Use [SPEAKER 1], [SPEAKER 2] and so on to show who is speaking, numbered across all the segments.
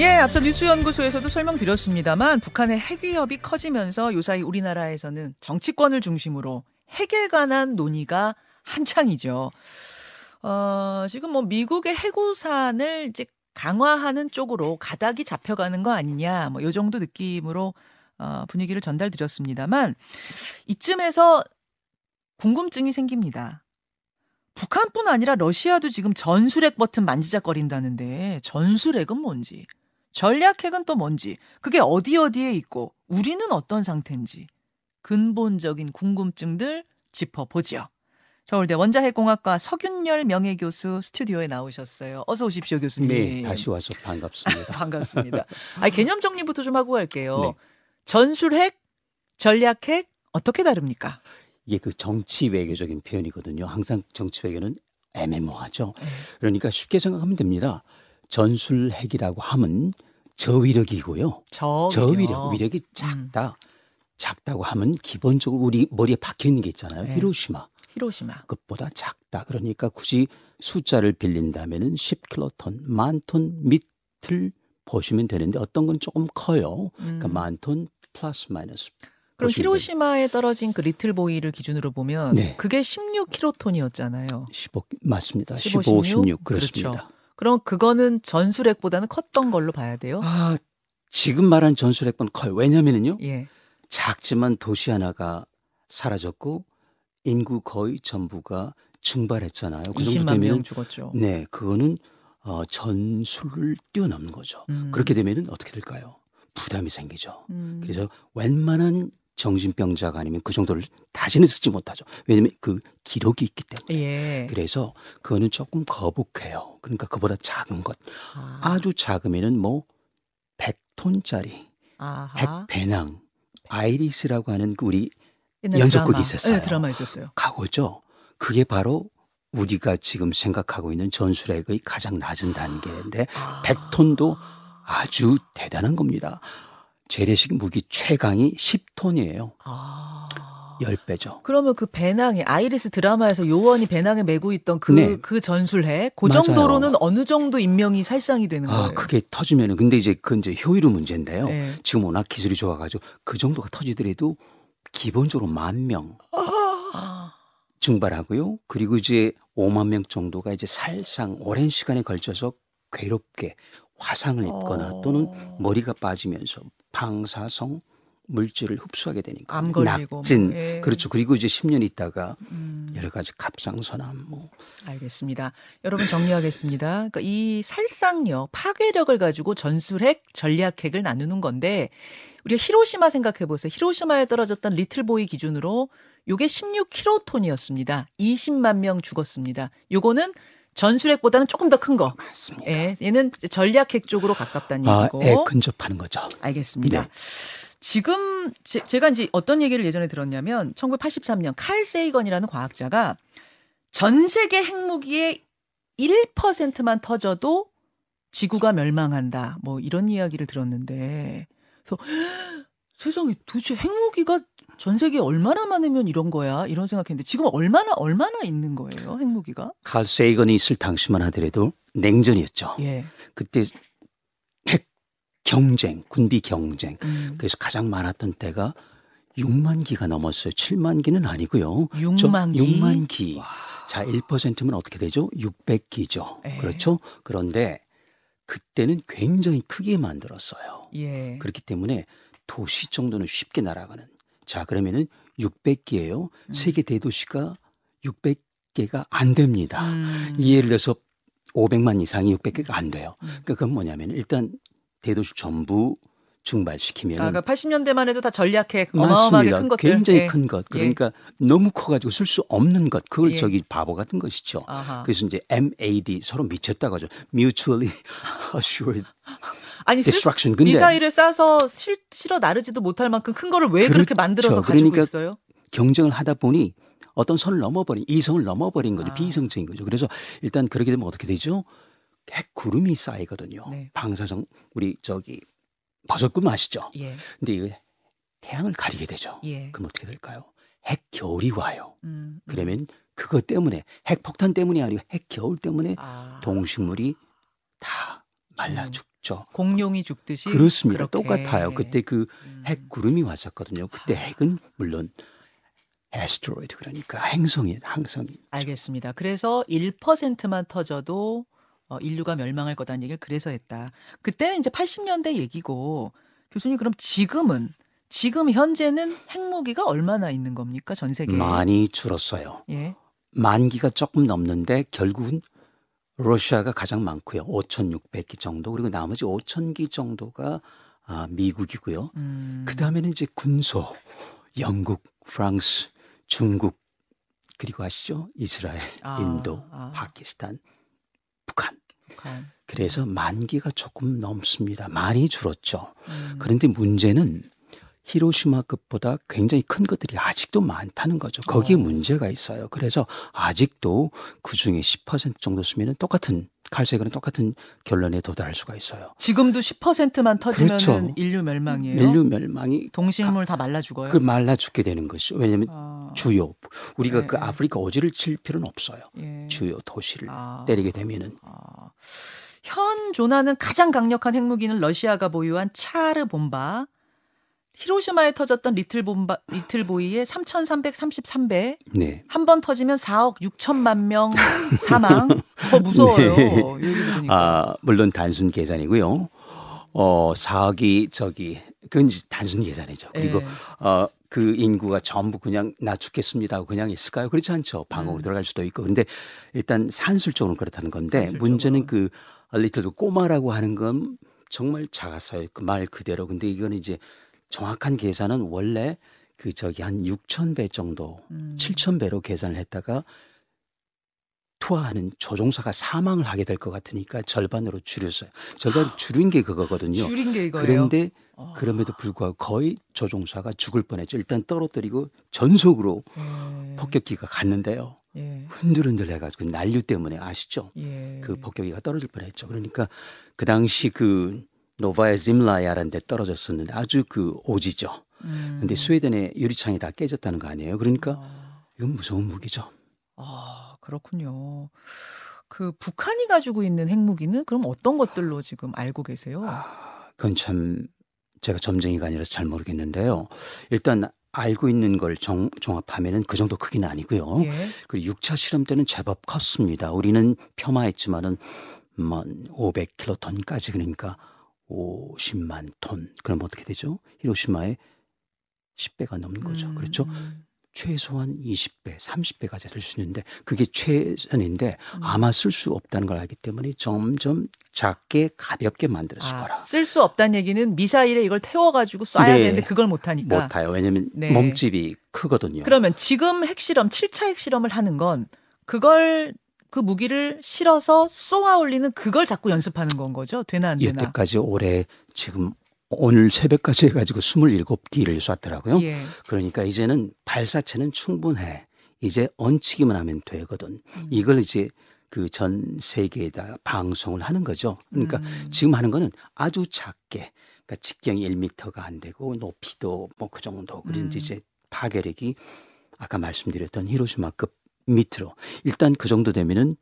[SPEAKER 1] 예, 앞서 뉴스연구소에서도 설명드렸습니다만 북한의 핵 위협이 커지면서 요사이 우리나라에서는 정치권을 중심으로 핵에 관한 논의가 한창이죠. 어, 지금 뭐 미국의 해구산을 이제 강화하는 쪽으로 가닥이 잡혀가는 거 아니냐, 뭐 요 정도 느낌으로 어, 분위기를 전달드렸습니다만 이쯤에서 궁금증이 생깁니다. 북한뿐 아니라 러시아도 지금 전술핵 버튼 만지작거린다는데 전술핵은 뭔지, 전략핵은 또 뭔지, 그게 어디 어디에 있고 우리는 어떤 상태인지 근본적인 궁금증들 짚어보죠. 서울대 원자핵공학과 서균열 명예교수 스튜디오에 나오셨어요. 어서 오십시오, 교수님.
[SPEAKER 2] 네, 다시 와서 반갑습니다.
[SPEAKER 1] 반갑습니다. 아, 개념 정리부터 좀 하고 갈게요.
[SPEAKER 2] 네.
[SPEAKER 1] 전술핵, 전략핵 어떻게 다릅니까?
[SPEAKER 2] 이게 그 정치 외교적인 표현이거든요. 항상 정치 외교는 애매모호하죠.
[SPEAKER 1] 네.
[SPEAKER 2] 그러니까 쉽게 생각하면 됩니다. 전술 핵이라고 하면 저위력이고요.
[SPEAKER 1] 저
[SPEAKER 2] 저위력, 위력이 작다. 작다고 하면 기본적으로 우리 머리에 박혀 있는 게 있잖아요.
[SPEAKER 1] 네.
[SPEAKER 2] 히로시마.
[SPEAKER 1] 히로시마.
[SPEAKER 2] 그것보다 작다. 그러니까 굳이 숫자를 빌린다면은 10킬로톤, 만톤 밑을 보시면 되는데 어떤 건 조금 커요. 그러니까
[SPEAKER 1] 음.
[SPEAKER 2] 만톤 플러스 마이너스.
[SPEAKER 1] 그럼 히로시마에 떨어진 그 리틀 보이를 기준으로 보면
[SPEAKER 2] 네.
[SPEAKER 1] 그게 16킬로톤이었잖아요.
[SPEAKER 2] 15 맞습니다.
[SPEAKER 1] 15,
[SPEAKER 2] 15,
[SPEAKER 1] 16?
[SPEAKER 2] 16 그렇습니다.
[SPEAKER 1] 그렇죠. 그럼 그거는 전술핵보다는 컸던 걸로 봐야 돼요?
[SPEAKER 2] 아, 지금 말한 전술핵은 커요. 왜냐면은요.
[SPEAKER 1] 예.
[SPEAKER 2] 작지만 도시 하나가 사라졌고 인구 거의 전부가 증발했잖아요. 그 정도
[SPEAKER 1] 20만 명
[SPEAKER 2] 되면
[SPEAKER 1] 죽었죠.
[SPEAKER 2] 네, 그거는 어, 전술을 뛰어넘는 거죠.
[SPEAKER 1] 음.
[SPEAKER 2] 그렇게 되면은 어떻게 될까요? 부담이 생기죠.
[SPEAKER 1] 음.
[SPEAKER 2] 그래서 웬만한 정신병자가 아니면 그 정도를 다시는 쓰지 못하죠. 왜냐면 그 기록이 있기 때문에.
[SPEAKER 1] 예.
[SPEAKER 2] 그래서 그거는 조금 거북해요. 그러니까 그보다 작은 것.
[SPEAKER 1] 아.
[SPEAKER 2] 아주 작으면은 뭐 100톤짜리
[SPEAKER 1] 아하.
[SPEAKER 2] 핵 배낭 아이리스라고 하는 그 우리 연속극이
[SPEAKER 1] 드라마.
[SPEAKER 2] 있었어요.
[SPEAKER 1] 네, 드라마 있었어요.
[SPEAKER 2] 가고죠. 그게 바로 우리가 지금 생각하고 있는 전술핵의 가장 낮은 단계인데
[SPEAKER 1] 아.
[SPEAKER 2] 100톤도 아주 대단한 겁니다. 재래식 무기 최강이 10톤이에요.
[SPEAKER 1] 아.
[SPEAKER 2] 10배죠.
[SPEAKER 1] 그러면 그 배낭이 아이리스 드라마에서 요원이 배낭에 메고 있던 그,
[SPEAKER 2] 네.
[SPEAKER 1] 그 전술핵, 그
[SPEAKER 2] 맞아요.
[SPEAKER 1] 정도로는 어느 정도 인명이 살상이 되는 거예요.
[SPEAKER 2] 아, 그게 터지면은 근데 이제 그건 이제 효율의 문제인데요.
[SPEAKER 1] 네.
[SPEAKER 2] 지금 워낙 기술이 좋아 가지고 그 정도가 터지더라도 기본적으로 만 명
[SPEAKER 1] 아.
[SPEAKER 2] 증발하고요. 그리고 이제 5만 명 정도가 이제 살상 오랜 시간에 걸쳐서 괴롭게 화상을 입거나
[SPEAKER 1] 어.
[SPEAKER 2] 또는 머리가 빠지면서 방사성 물질을 흡수하게 되니까
[SPEAKER 1] 암 걸리고
[SPEAKER 2] 낙진
[SPEAKER 1] 뭐, 예.
[SPEAKER 2] 그렇죠. 그리고 이제 10년 있다가
[SPEAKER 1] 음.
[SPEAKER 2] 여러 가지 갑상선암 뭐
[SPEAKER 1] 알겠습니다. 여러분 정리하겠습니다. 그러니까 이 살상력, 파괴력을 가지고 전술핵, 전략핵을 나누는 건데 우리가 히로시마 생각해 보세요. 히로시마에 떨어졌던 리틀보이 기준으로 요게 16킬로톤이었습니다. 20만 명 죽었습니다. 요거는 전술핵보다는 조금 더 큰 거.
[SPEAKER 2] 맞습니다.
[SPEAKER 1] 예, 얘는 전략핵 쪽으로 가깝다는
[SPEAKER 2] 아,
[SPEAKER 1] 얘기고.
[SPEAKER 2] 애 근접하는 거죠.
[SPEAKER 1] 알겠습니다.
[SPEAKER 2] 네.
[SPEAKER 1] 지금 제, 제가 이제 어떤 얘기를 예전에 들었냐면 1983년 칼 세이건이라는 과학자가 전 세계 핵무기의 1%만 터져도 지구가 멸망한다. 뭐 이런 이야기를 들었는데 그래서 세상에 도대체 핵무기가 전 세계에 얼마나 많으면 이런 거야? 이런 생각했는데 지금 얼마나 얼마나 있는 거예요? 핵무기가?
[SPEAKER 2] 칼 세이건이 있을 당시만 하더라도 냉전이었죠.
[SPEAKER 1] 예.
[SPEAKER 2] 그때 핵 경쟁, 군비 경쟁.
[SPEAKER 1] 음.
[SPEAKER 2] 그래서 가장 많았던 때가 6만 기가 넘었어요. 7만 기는 아니고요.
[SPEAKER 1] 6만 기?
[SPEAKER 2] 6만 기. 자, 1%면 어떻게 되죠? 600기죠.
[SPEAKER 1] 에.
[SPEAKER 2] 그렇죠? 그런데 그때는 굉장히 크게 만들었어요.
[SPEAKER 1] 예.
[SPEAKER 2] 그렇기 때문에 도시 정도는 쉽게 날아가는. 자, 그러면은 600기예요.
[SPEAKER 1] 음.
[SPEAKER 2] 세계 대도시가 600개가 안 됩니다.
[SPEAKER 1] 음.
[SPEAKER 2] 예를 들어서 500만 이상이 600개가 안 돼요.
[SPEAKER 1] 음.
[SPEAKER 2] 그러니까 그건 뭐냐면 일단 대도시 전부 증발시키면
[SPEAKER 1] 아, 그러니까 80년대만 해도 다 전략핵 어마어마하게
[SPEAKER 2] 맞습니다.
[SPEAKER 1] 큰 것들.
[SPEAKER 2] 굉장히
[SPEAKER 1] 예.
[SPEAKER 2] 큰 것. 그러니까 너무 커가지고 쓸 수 없는 것. 그걸
[SPEAKER 1] 예.
[SPEAKER 2] 저기 바보 같은 것이죠.
[SPEAKER 1] 아하.
[SPEAKER 2] 그래서 이제 MAD 서로 미쳤다고 하죠. Mutually Assured
[SPEAKER 1] 아니
[SPEAKER 2] Destruction. 근데
[SPEAKER 1] 미사일을 쏴서 실, 실어 나르지도 못할 만큼 큰 거를 왜 그렇게
[SPEAKER 2] 그렇죠.
[SPEAKER 1] 만들어서 가지고
[SPEAKER 2] 그러니까
[SPEAKER 1] 있어요?
[SPEAKER 2] 경쟁을 하다 보니 어떤 선을 넘어버린 이성을 넘어버린 거죠.
[SPEAKER 1] 아.
[SPEAKER 2] 비이성적인 거죠. 그래서 일단 그렇게 되면 어떻게 되죠? 핵 구름이 쌓이거든요.
[SPEAKER 1] 네.
[SPEAKER 2] 방사성 우리 저기 버섯구름 아시죠?
[SPEAKER 1] 예.
[SPEAKER 2] 근데 이거 태양을 가리게 되죠.
[SPEAKER 1] 예.
[SPEAKER 2] 그럼 어떻게 될까요? 핵 겨울이 와요.
[SPEAKER 1] 음, 음.
[SPEAKER 2] 그러면 그것 때문에 핵 폭탄 때문이 아니고 핵 겨울 때문에
[SPEAKER 1] 아.
[SPEAKER 2] 동식물이 다 말라
[SPEAKER 1] 죽는.
[SPEAKER 2] 죽죠.
[SPEAKER 1] 공룡이 죽듯이
[SPEAKER 2] 그렇습니다.
[SPEAKER 1] 그렇게.
[SPEAKER 2] 똑같아요. 그때 그
[SPEAKER 1] 음.
[SPEAKER 2] 핵 구름이 왔었거든요. 그때 핵은 물론 에스트로이드 그러니까 행성이 항성이
[SPEAKER 1] 알겠습니다. 그래서 1%만 터져도 어, 인류가 멸망할 거다는 얘기를 그래서 했다. 그때는 이제 80년대 얘기고 교수님 그럼 지금은 지금 현재는 핵무기가 얼마나 있는 겁니까 전 세계에?
[SPEAKER 2] 많이 줄었어요.
[SPEAKER 1] 예.
[SPEAKER 2] 만기가 조금 넘는데 결국은 러시아가 가장 많고요. 5,600기 정도 그리고 나머지 5,000기 정도가 아, 미국이고요.
[SPEAKER 1] 음.
[SPEAKER 2] 그 다음에는 이제 군소, 영국, 프랑스, 중국 그리고 아시죠? 이스라엘,
[SPEAKER 1] 아,
[SPEAKER 2] 인도,
[SPEAKER 1] 아.
[SPEAKER 2] 파키스탄, 북한.
[SPEAKER 1] 북한.
[SPEAKER 2] 그래서 만 기가 조금 넘습니다. 많이 줄었죠.
[SPEAKER 1] 음.
[SPEAKER 2] 그런데 문제는 히로시마급보다 굉장히 큰 것들이 아직도 많다는 거죠. 거기에
[SPEAKER 1] 어.
[SPEAKER 2] 문제가 있어요. 그래서 아직도 그 중에 10% 정도 쓰면 똑같은 칼색은 똑같은 결론에 도달할 수가 있어요.
[SPEAKER 1] 지금도 10%만 터지면
[SPEAKER 2] 그렇죠.
[SPEAKER 1] 은 인류 멸망이에요.
[SPEAKER 2] 인류 멸망이
[SPEAKER 1] 동식물 다 말라 죽어요.
[SPEAKER 2] 그 말라 죽게 되는 것이죠. 왜냐하면
[SPEAKER 1] 아,
[SPEAKER 2] 주요 우리가
[SPEAKER 1] 네,
[SPEAKER 2] 그
[SPEAKER 1] 네.
[SPEAKER 2] 아프리카 오지를 칠 필요는 없어요.
[SPEAKER 1] 예.
[SPEAKER 2] 주요 도시를
[SPEAKER 1] 아.
[SPEAKER 2] 때리게 되면은
[SPEAKER 1] 아, 현 조나는 가장 강력한 핵무기는 러시아가 보유한 차르 bom바. 히로시마에 터졌던 리틀 bom바 리틀 보이의 3,333배.
[SPEAKER 2] 네.
[SPEAKER 1] 한 번 터지면 4억 6천만 명 사망. 더 무서워요.
[SPEAKER 2] 네. 아, 물론 단순 계산이고요. 어, 4억이 저기 그건 단순 계산이죠. 그리고
[SPEAKER 1] 예.
[SPEAKER 2] 어, 그 인구가 전부 그냥 나 죽겠습니다 하고 그냥 있을까요? 그렇지 않죠. 방어로
[SPEAKER 1] 음.
[SPEAKER 2] 들어갈 수도 있고. 근데 일단 산술적으로 그렇다는 건데
[SPEAKER 1] 산술적으로.
[SPEAKER 2] 문제는 그 리틀 꼬마라고 하는 건 정말 작았어요. 그 말 그대로. 근데 이거는 이제 정확한 계산은 원래 그 저기 한 6천 배 정도,
[SPEAKER 1] 음.
[SPEAKER 2] 7천 배로 계산을 했다가 투하하는 조종사가 사망을 하게 될 것 같으니까 절반으로 줄였어요. 절반 줄인 게 그거거든요.
[SPEAKER 1] 줄인 게 이거예요.
[SPEAKER 2] 그런데
[SPEAKER 1] 어.
[SPEAKER 2] 그럼에도 불구하고 거의 조종사가 죽을 뻔했죠. 일단 떨어뜨리고 전속으로
[SPEAKER 1] 예.
[SPEAKER 2] 폭격기가 갔는데요.
[SPEAKER 1] 예.
[SPEAKER 2] 흔들흔들 해가지고 난류 때문에 아시죠?
[SPEAKER 1] 예.
[SPEAKER 2] 그 폭격기가 떨어질 뻔했죠. 그러니까 그 당시 그 노바야 짐라야라는 데 떨어졌었는데 아주 그 오지죠.
[SPEAKER 1] 음.
[SPEAKER 2] 근데 스웨덴의 유리창이 다 깨졌다는 거 아니에요. 그러니까
[SPEAKER 1] 아.
[SPEAKER 2] 이건 무서운 무기죠.
[SPEAKER 1] 아, 그렇군요. 그 북한이 가지고 있는 핵무기는 그럼 어떤 것들로 지금 알고 계세요?
[SPEAKER 2] 아, 그건 참 제가 점쟁이가 아니라서 잘 모르겠는데요. 일단 알고 있는 걸 정, 종합하면은 그 정도 크기는 아니고요.
[SPEAKER 1] 예.
[SPEAKER 2] 그 6차 실험 때는 제법 컸습니다. 우리는 폄하했지만은 뭐 500킬로톤까지 그러니까 50만 톤. 그럼 어떻게 되죠? 히로시마에 10배가 넘는 거죠.
[SPEAKER 1] 음,
[SPEAKER 2] 그렇죠?
[SPEAKER 1] 음.
[SPEAKER 2] 최소한 20배, 30배까지 될 수 있는데 그게 최선인데
[SPEAKER 1] 음.
[SPEAKER 2] 아마 쓸 수 없다는 걸 알기 때문에 점점 작게 가볍게 만들었을 거라.
[SPEAKER 1] 아, 쓸수 없다는 얘기는 미사일에 이걸 태워가지고 쏴야
[SPEAKER 2] 네.
[SPEAKER 1] 되는데 그걸 못하니까.
[SPEAKER 2] 못해요. 왜냐하면
[SPEAKER 1] 네.
[SPEAKER 2] 몸집이 크거든요.
[SPEAKER 1] 그러면 지금 핵실험, 7차 핵실험을 하는 건 그걸 그 무기를 실어서 쏘아 올리는 그걸 자꾸 연습하는 건 거죠? 되나 안 되나?
[SPEAKER 2] 여태까지 올해 지금 오늘 새벽까지 해가지고 27기를 쐈더라고요.
[SPEAKER 1] 예.
[SPEAKER 2] 그러니까 이제는 발사체는 충분해. 이제 얹히기만 하면 되거든.
[SPEAKER 1] 음.
[SPEAKER 2] 이걸 이제 그 전 세계에다 방송을 하는 거죠. 그러니까
[SPEAKER 1] 음.
[SPEAKER 2] 지금 하는 거는 아주 작게, 그러니까 직경이 1미터가 안 되고 높이도 뭐 그 정도. 그리고
[SPEAKER 1] 음.
[SPEAKER 2] 이제 파괴력이 아까 말씀드렸던 히로시마급 밑으로 일단 그 정도 되면은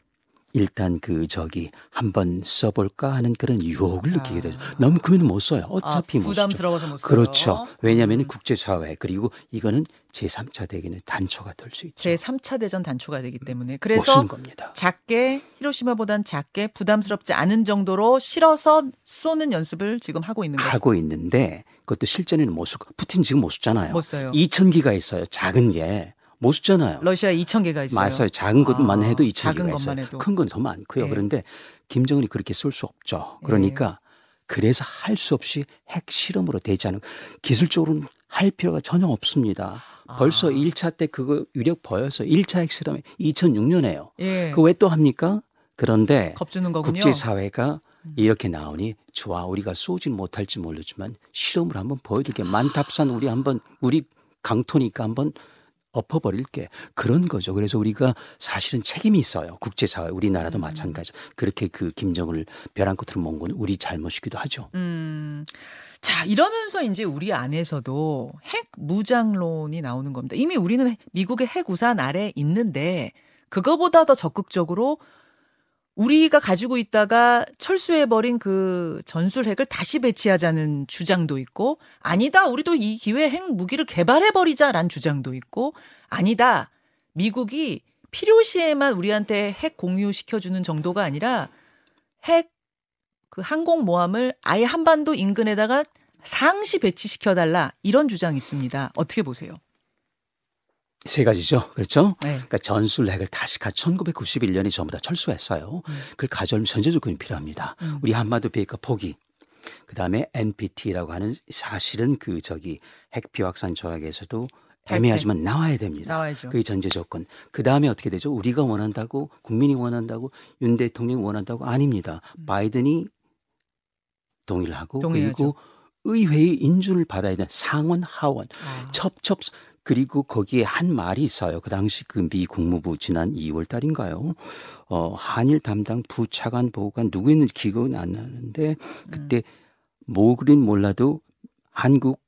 [SPEAKER 2] 일단 그 저기 한번 써볼까 하는 그런 유혹을 느끼게 되죠.
[SPEAKER 1] 아.
[SPEAKER 2] 너무 크면 못 써요. 어차피
[SPEAKER 1] 아,
[SPEAKER 2] 못.
[SPEAKER 1] 부담스러워서 못 써요.
[SPEAKER 2] 그렇죠. 왜냐하면
[SPEAKER 1] 음.
[SPEAKER 2] 국제사회 그리고 이거는 제3차 대기는 단초가 될 수 있죠.
[SPEAKER 1] 제 3차 대전 단초가 되기 때문에
[SPEAKER 2] 못
[SPEAKER 1] 그래서. 작게 히로시마보단 작게 부담스럽지 않은 정도로 실어서 쏘는 연습을 지금 하고 있는 거죠.
[SPEAKER 2] 하고 있는데 그것도 실전에는 못 쓰고 푸틴 지금 못 쏘잖아요.
[SPEAKER 1] 못 써요.
[SPEAKER 2] 2,000기가 있어요. 작은 게 못 쏘잖아요.
[SPEAKER 1] 러시아에 2천 개가 있어요.
[SPEAKER 2] 맞아요. 작은 것만
[SPEAKER 1] 아,
[SPEAKER 2] 해도 2,000기가
[SPEAKER 1] 작은
[SPEAKER 2] 있어요. 큰 건 더 많고요.
[SPEAKER 1] 예.
[SPEAKER 2] 그런데 김정은이 그렇게 쏠수 없죠.
[SPEAKER 1] 예.
[SPEAKER 2] 그러니까 그래서 할 수 없이 핵 실험으로 되지 않은 기술적으로는 할 필요가 전혀 없습니다.
[SPEAKER 1] 아.
[SPEAKER 2] 벌써 1차 때 그거 위력 보여서 1차 핵 실험이 2006년에요.
[SPEAKER 1] 예.
[SPEAKER 2] 그왜 또 합니까? 그런데
[SPEAKER 1] 거군요.
[SPEAKER 2] 국제 사회가
[SPEAKER 1] 음.
[SPEAKER 2] 이렇게 나오니 좋아 우리가 쏘진 못할지 모르지만 실험을 한번 보여줄게 만탑산 우리 한번 우리 강토니까 한번 엎어버릴게 그런 거죠. 그래서 우리가 사실은 책임이 있어요. 국제사회 우리나라도
[SPEAKER 1] 음.
[SPEAKER 2] 마찬가지. 그렇게 그 김정을 벼랑 끝으로 먼건 우리 잘못이기도 하죠.
[SPEAKER 1] 음. 자, 이러면서 이제 우리 안에서도 핵 무장론이 나오는 겁니다. 이미 우리는 미국의 핵 우산 아래 있는데 그거보다 더 적극적으로 우리가 가지고 있다가 철수해버린 그 전술핵을 다시 배치하자는 주장도 있고, 아니다, 우리도 이 기회에 핵 무기를 개발해버리자라는 주장도 있고, 아니다, 미국이 필요시에만 우리한테 핵 공유시켜주는 정도가 아니라 핵 그 항공모함을 아예 한반도 인근에다가 상시 배치시켜달라 이런 주장이 있습니다. 어떻게 보세요?
[SPEAKER 2] 세 가지죠. 그렇죠?
[SPEAKER 1] 네.
[SPEAKER 2] 그러니까 전술핵을 다시 가 1991년에 전부 다 철수했어요.
[SPEAKER 1] 음.
[SPEAKER 2] 그걸 가져오면 전제 조건이 필요합니다.
[SPEAKER 1] 음.
[SPEAKER 2] 우리 한마디 비핵화 포기. 그다음에 NPT라고 하는 사실은 그 저기 핵 비확산 조약에서도. 애매하지만 나와야 됩니다.
[SPEAKER 1] 나와야죠.
[SPEAKER 2] 그게 전제 조건. 그 다음에 어떻게 되죠? 우리가 원한다고 국민이 원한다고 윤 대통령이 원한다고 아닙니다. 바이든이 동의를 하고
[SPEAKER 1] 음. 동의하죠.
[SPEAKER 2] 그리고 의회의 인준을 받아야 되는 상원 하원
[SPEAKER 1] 아.
[SPEAKER 2] 첩첩 그리고 거기에 한 말이 있어요. 그 당시 그 미 국무부 지난 2월 달인가요? 어, 한일 담당 부차관 보고관 누구였는지 기억은 안 나는데 그때 모르긴 몰라도 한국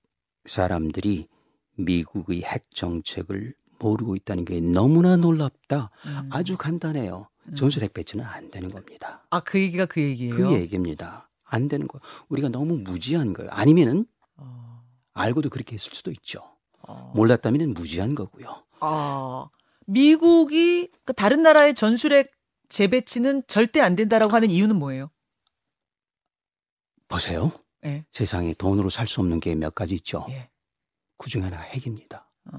[SPEAKER 2] 사람들이 미국의 핵 정책을 모르고 있다는 게 너무나 놀랍다.
[SPEAKER 1] 음.
[SPEAKER 2] 아주 간단해요. 전술 핵 배치는 안 되는 겁니다.
[SPEAKER 1] 아, 그 얘기가 그 얘기예요.
[SPEAKER 2] 그 얘기입니다. 안 되는 거. 우리가 너무 무지한 거예요. 아니면은
[SPEAKER 1] 어,
[SPEAKER 2] 알고도 그렇게 했을 수도 있죠.
[SPEAKER 1] 어.
[SPEAKER 2] 몰랐다면 무지한 거고요.
[SPEAKER 1] 아, 미국이 그 다른 나라의 전술핵 재배치는 절대 안 된다라고 하는 이유는 뭐예요?
[SPEAKER 2] 보세요.
[SPEAKER 1] 예.
[SPEAKER 2] 세상에 돈으로 살 수 없는 게 몇 가지 있죠.
[SPEAKER 1] 예.
[SPEAKER 2] 그 중에 하나가 핵입니다.
[SPEAKER 1] 어,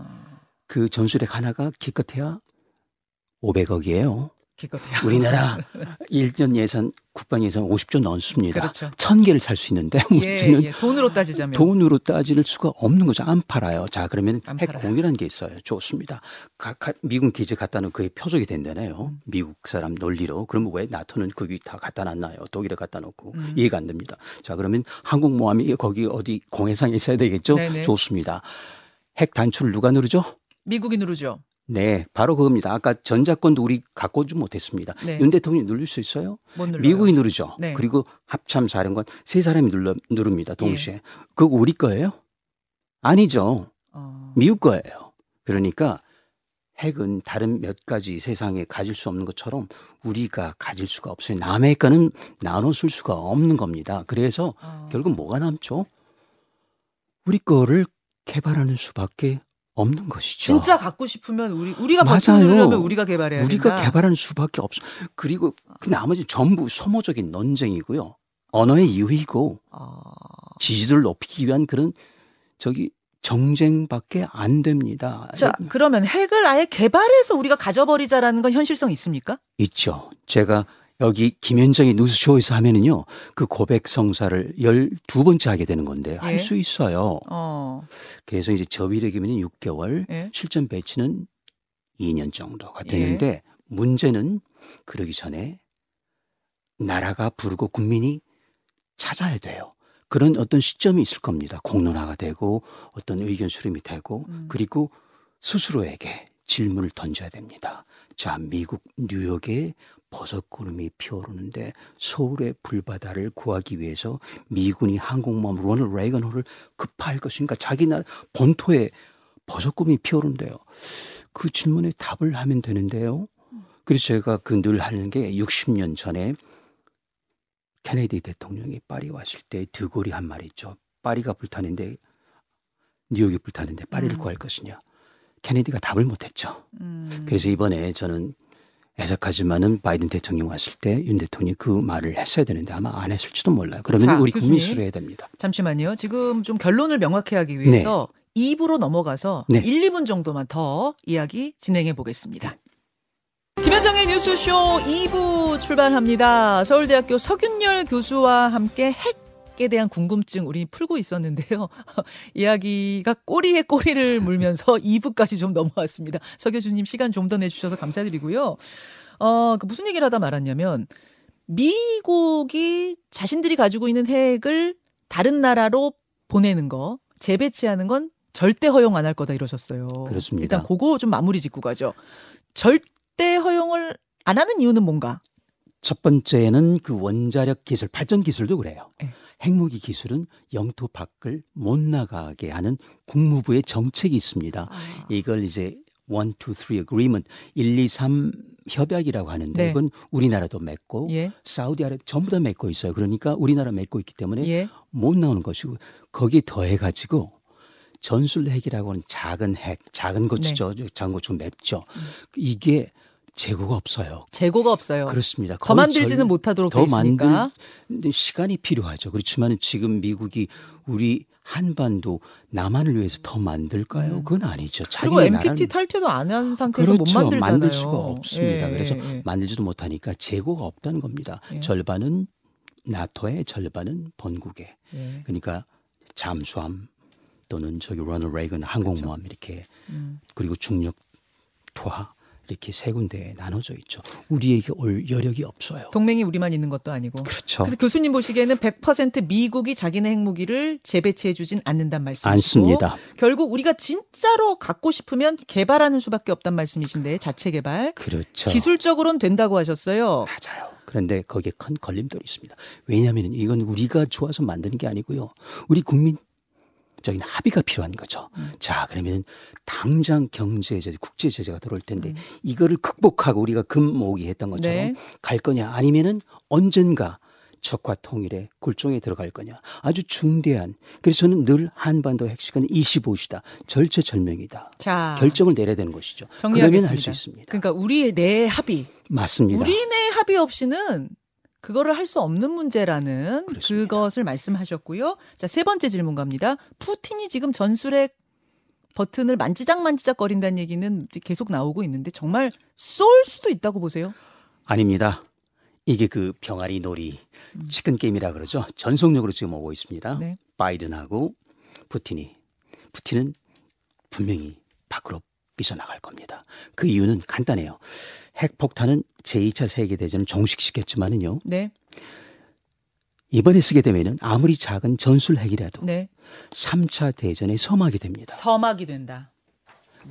[SPEAKER 2] 그 전술핵 하나가 기껏해야 500억이에요.
[SPEAKER 1] 기껏해요.
[SPEAKER 2] 우리나라 1년 예산, 국방 예산 50조 넘습니다.
[SPEAKER 1] 그렇죠.
[SPEAKER 2] 천 개를 살 수 있는데
[SPEAKER 1] 예, 예. 돈으로 따지자면
[SPEAKER 2] 돈으로 따질 수가 없는 거죠. 안 팔아요. 자, 그러면 안핵
[SPEAKER 1] 팔아요.
[SPEAKER 2] 공유라는 게 있어요. 좋습니다. 가, 가, 미군 기지 갖다 놓으면 그게 표적이 된다네요.
[SPEAKER 1] 음.
[SPEAKER 2] 미국 사람 논리로. 그러면 왜 나토는 거기 다 갖다 놨나요? 독일에 갖다 놓고.
[SPEAKER 1] 음.
[SPEAKER 2] 이해가 안 됩니다. 자, 그러면 항공모함이 거기 어디 공해상에 있어야 되겠죠?
[SPEAKER 1] 네네.
[SPEAKER 2] 좋습니다. 핵 단추를 누가 누르죠?
[SPEAKER 1] 미국이 누르죠.
[SPEAKER 2] 네, 바로 그겁니다. 아까 전자권도 우리 갖고 오지 못했습니다.
[SPEAKER 1] 네.
[SPEAKER 2] 윤 대통령이 누릴 수 있어요? 미국이 누르죠.
[SPEAKER 1] 네.
[SPEAKER 2] 그리고 합참 사령관 세 사람이 눌러, 누릅니다.
[SPEAKER 1] 예.
[SPEAKER 2] 동시에. 그거 우리 거예요? 아니죠.
[SPEAKER 1] 어,
[SPEAKER 2] 미국 거예요. 그러니까 핵은 다른 몇 가지 세상에 가질 수 없는 것처럼 우리가 가질 수가 없어요. 남의 거는 나눠 쓸 수가 없는 겁니다. 그래서
[SPEAKER 1] 어.
[SPEAKER 2] 결국 뭐가 남죠? 우리 거를 개발하는 수밖에 없는 것이죠.
[SPEAKER 1] 진짜 갖고 싶으면 우리 우리가
[SPEAKER 2] 맞아요.
[SPEAKER 1] 우리가 개발해야
[SPEAKER 2] 우리가
[SPEAKER 1] 된다.
[SPEAKER 2] 개발하는 수밖에 없어. 그리고 그 나머지 전부 소모적인 논쟁이고요. 언어의 이유이고
[SPEAKER 1] 아,
[SPEAKER 2] 지지를 높이기 위한 그런 저기 정쟁밖에 안 됩니다.
[SPEAKER 1] 자, 그러면 핵을 아예 개발해서 우리가 가져버리자라는 건 현실성 있습니까?
[SPEAKER 2] 있죠. 제가 여기 김현정의 뉴스쇼에서 하면은요, 그 고백 성사를 12번째 하게 되는 건데,
[SPEAKER 1] 예.
[SPEAKER 2] 할수 있어요.
[SPEAKER 1] 어,
[SPEAKER 2] 그래서 이제 저비력이면 6개월,
[SPEAKER 1] 예.
[SPEAKER 2] 실전 배치는 2년 정도가
[SPEAKER 1] 예.
[SPEAKER 2] 되는데, 문제는 그러기 전에 나라가 부르고 국민이 찾아야 돼요. 그런 어떤 시점이 있을 겁니다. 공론화가 되고 어떤 의견 수렴이 되고
[SPEAKER 1] 음.
[SPEAKER 2] 그리고 스스로에게 질문을 던져야 됩니다. 자, 미국 뉴욕에 버섯구름이 피어오르는데 서울의 불바다를 구하기 위해서 미군이 항공모함 로널 레이건호를 급파할 것인가? 자기 나라 본토에 버섯구름이 피어오른대요. 그 질문에 답을 하면 되는데요. 그래서 제가 그 늘 하는 게 60년 전에 케네디 대통령이 파리 왔을 때 드골이 한 말이 있죠. 파리가 불타는데 뉴욕이 불타는데 파리를
[SPEAKER 1] 음.
[SPEAKER 2] 구할 것이냐. 케네디가 답을 못했죠.
[SPEAKER 1] 음.
[SPEAKER 2] 그래서 이번에 저는 애석하지만은 바이든 대통령 왔을 때 윤 대통령이 그 말을 했어야 되는데 아마 안 했을지도 몰라요. 그러면
[SPEAKER 1] 자,
[SPEAKER 2] 우리 국민
[SPEAKER 1] 교수님.
[SPEAKER 2] 수료해야 됩니다.
[SPEAKER 1] 잠시만요. 지금 좀 결론을 명확히 하기 위해서 2부로 넘어가서
[SPEAKER 2] 네.
[SPEAKER 1] 1, 2분 정도만 더 이야기 진행해 보겠습니다. 김현정의 뉴스쇼 2부 출발합니다. 서울대학교 서균열 교수와 함께 핵 에 대한 궁금증 우리 풀고 있었는데요. 이야기가 꼬리에 꼬리를 물면서 2부까지 좀 넘어왔습니다. 서 교수님 시간 좀 더 내주셔서 감사드리고요. 어, 그 무슨 얘기를 하다 말았냐면 미국이 자신들이 가지고 있는 핵을 다른 나라로 보내는 거, 재배치하는 건 절대 허용 안 할 거다 이러셨어요.
[SPEAKER 2] 그렇습니다.
[SPEAKER 1] 일단 그거 좀 마무리 짓고 가죠. 절대 허용을 안 하는 이유는 뭔가?
[SPEAKER 2] 첫 번째는 그 원자력 기술, 발전 기술도 그래요.
[SPEAKER 1] 네.
[SPEAKER 2] 핵무기 기술은 영토 밖을 못 나가게 하는 국무부의 정책이 있습니다. 이걸 이제 1, 2, 3 agreement 1, 2, 3 협약이라고 하는데
[SPEAKER 1] 네.
[SPEAKER 2] 이건 우리나라도 맺고
[SPEAKER 1] 예.
[SPEAKER 2] 사우디아라비아 전부 다 맺고 있어요. 그러니까 우리나라 맺고 있기 때문에
[SPEAKER 1] 예.
[SPEAKER 2] 못 나오는 것이고 거기에 더해 가지고 전술 핵이라고 하는 작은 핵, 작은 고추죠.
[SPEAKER 1] 네.
[SPEAKER 2] 작은 고추 맵죠.
[SPEAKER 1] 음.
[SPEAKER 2] 이게 재고가 없어요.
[SPEAKER 1] 재고가 없어요.
[SPEAKER 2] 그렇습니다.
[SPEAKER 1] 더 만들지는
[SPEAKER 2] 절-
[SPEAKER 1] 못하도록
[SPEAKER 2] 더. 만들 시간이 필요하죠. 그렇지만 지금 미국이 우리 한반도 남한을 위해서 더 만들까요? 그건 아니죠.
[SPEAKER 1] 음. 그리고 NPT 탈퇴도 안 한 상태에서 못
[SPEAKER 2] 그렇죠.
[SPEAKER 1] 만들잖아요.
[SPEAKER 2] 만들 수가 없습니다.
[SPEAKER 1] 예,
[SPEAKER 2] 그래서
[SPEAKER 1] 예, 예.
[SPEAKER 2] 만들지도 못하니까 재고가 없다는 겁니다.
[SPEAKER 1] 예.
[SPEAKER 2] 절반은 나토의 절반은 본국에.
[SPEAKER 1] 예.
[SPEAKER 2] 그러니까 잠수함 또는 저기 로널 레이건 항공모함 이렇게
[SPEAKER 1] 음.
[SPEAKER 2] 그리고 중력 투하 이렇게 세 군데에 나눠져 있죠. 우리에게 올 여력이 없어요.
[SPEAKER 1] 동맹이 우리만 있는 것도 아니고.
[SPEAKER 2] 그렇죠.
[SPEAKER 1] 그래서 교수님 보시기에는 100% 미국이 자기네 핵무기를 재배치해 주진 않는단 말씀이시고
[SPEAKER 2] 않습니다.
[SPEAKER 1] 결국 우리가 진짜로 갖고 싶으면 개발하는 수밖에 없단 말씀이신데 자체 개발
[SPEAKER 2] 그렇죠.
[SPEAKER 1] 기술적으로는 된다고 하셨어요.
[SPEAKER 2] 맞아요. 그런데 거기에 큰 걸림돌이 있습니다. 왜냐하면 이건 우리가 좋아서 만드는 게 아니고요. 우리 국민 적인 합의가 필요한 거죠.
[SPEAKER 1] 음.
[SPEAKER 2] 자, 그러면 당장 경제 제재, 국제 제재가 들어올 텐데
[SPEAKER 1] 음.
[SPEAKER 2] 이거를 극복하고 우리가 금 모으기 했던 것처럼
[SPEAKER 1] 네.
[SPEAKER 2] 갈 거냐 아니면은 언젠가 적과 통일의 굴종에 들어갈 거냐 아주 중대한 그래서 저는 늘 한반도 핵시간 25시다 절체절명이다
[SPEAKER 1] 자,
[SPEAKER 2] 결정을 내려야 되는 것이죠 그러면
[SPEAKER 1] 정리하겠습니다.
[SPEAKER 2] 할수 있습니다
[SPEAKER 1] 그러니까 우리의 내 합의,
[SPEAKER 2] 맞습니다
[SPEAKER 1] 우리 내 합의 없이는 그거를 할 수 없는 문제라는
[SPEAKER 2] 그렇습니다.
[SPEAKER 1] 그것을 말씀하셨고요. 자, 세 번째 질문 갑니다. 푸틴이 지금 전술핵 버튼을 만지작 만지작 거린다는 얘기는 계속 나오고 있는데 정말 쏠 수도 있다고 보세요.
[SPEAKER 2] 아닙니다. 이게 그 병아리 놀이 치킨 게임이라 그러죠. 전속력으로 지금 오고 있습니다.
[SPEAKER 1] 음. 네.
[SPEAKER 2] 바이든하고 푸틴이 푸틴은 분명히 밖으로 삐져나갈 겁니다. 그 이유는 간단해요. 핵폭탄은 제2차 세계대전을 종식시켰지만은요.
[SPEAKER 1] 네.
[SPEAKER 2] 이번에 쓰게 되면은 아무리 작은 전술 핵이라도
[SPEAKER 1] 네.
[SPEAKER 2] 3차 대전에 섬하게 됩니다.
[SPEAKER 1] 서막이 된다.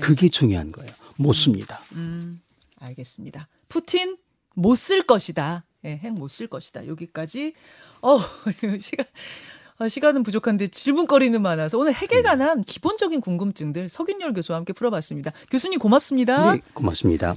[SPEAKER 2] 그게 중요한 거예요. 못 씁니다.
[SPEAKER 1] 음, 알겠습니다. 푸틴 못 쓸 것이다. 예, 핵못 쓸 것이다. 여기까지. 어, 시간 어, 시간은 부족한데 질문거리는 많아서 오늘 핵에 관한 기본적인 궁금증들 석윤열 교수와 함께 풀어봤습니다. 교수님 고맙습니다.
[SPEAKER 2] 네, 고맙습니다.